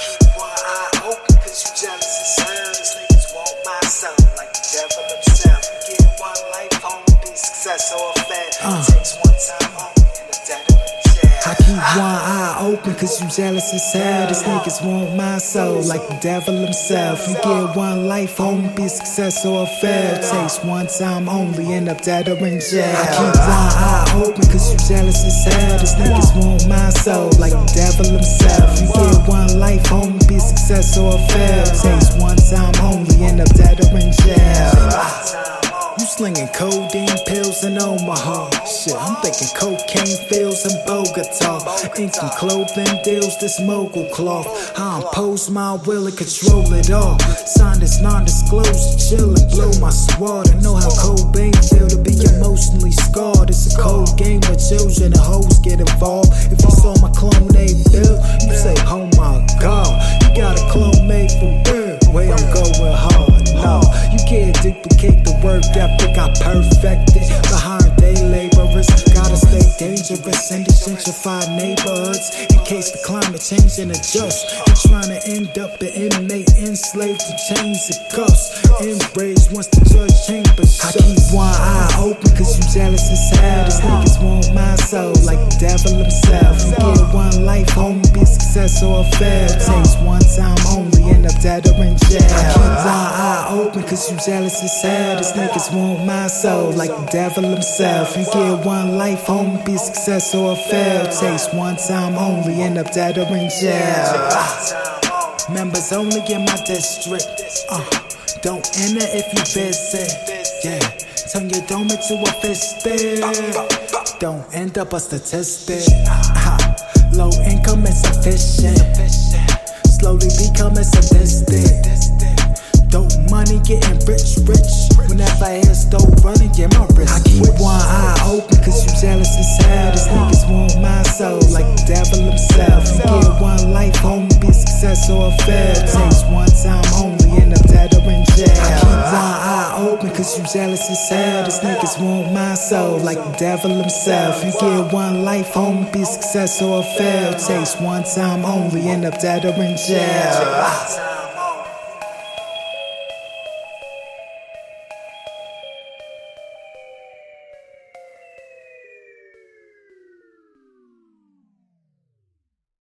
keep one eye open cause you jealous and sound. niggas want my like the devil himself. Get one life, only be success or fat. Uh. Takes one time. I keep one eye open cause you jealous as hell. These niggas want my soul like the devil himself. You get one life, homie, be success or a fail. Takes one time only, end up dead or in jail. I keep one eye open cause you jealous as hell. These niggas want my soul like the devil himself. You get one life, homie, be success or a fail. Takes one time only, end up dead or in jail. You slinging codeine pills in Omaha. Shit, I'm thinking cocaine fills and Bogota. Ink and clothing deals, this mogul cloth. I impose my will and control it all. Sign this non-disclosure, chill and blow my sword. I know how Cobain feel to be emotionally scarred. It's a cold game where children and hoes get involved. If you saw my clone they built, you say, oh my god, work ethic I perfected. Behind day laborers, gotta stay dangerous in these gentrified neighborhoods. In case the climate change and adjust. You're trying to end up an inmate enslaved to chains and cuffs. Embrace once the judge chambers. I keep one eye open cause you jealous as hell. These niggas want my soul like the devil himself. You get one life, homie, be success or a fail. Takes one time only, end up dead or in jail. I keep one eye open cause you jealous as hell. These niggas want my soul like the devil himself. You get one life, homie, be success or fail. Takes one time only, end up dead or in jail. Members only in my district. Uh, don't enter if you visit. Yeah, turn your dome into a fisted. Don't end up a statistic. Uh, low income insufficient. Slowly becoming sadistic. Stove running, get my wrist. I keep one eye open cause you jealous hell. These niggas want my soul like the devil himself. You get one life, homie, be success or a fail. Takes one time only, end up dead or in jail. I keep one eye open cause you jealous hell. These niggas want my soul like the devil himself. You get one life, homie, be success or a fail. Takes one time only, end up dead or in jail.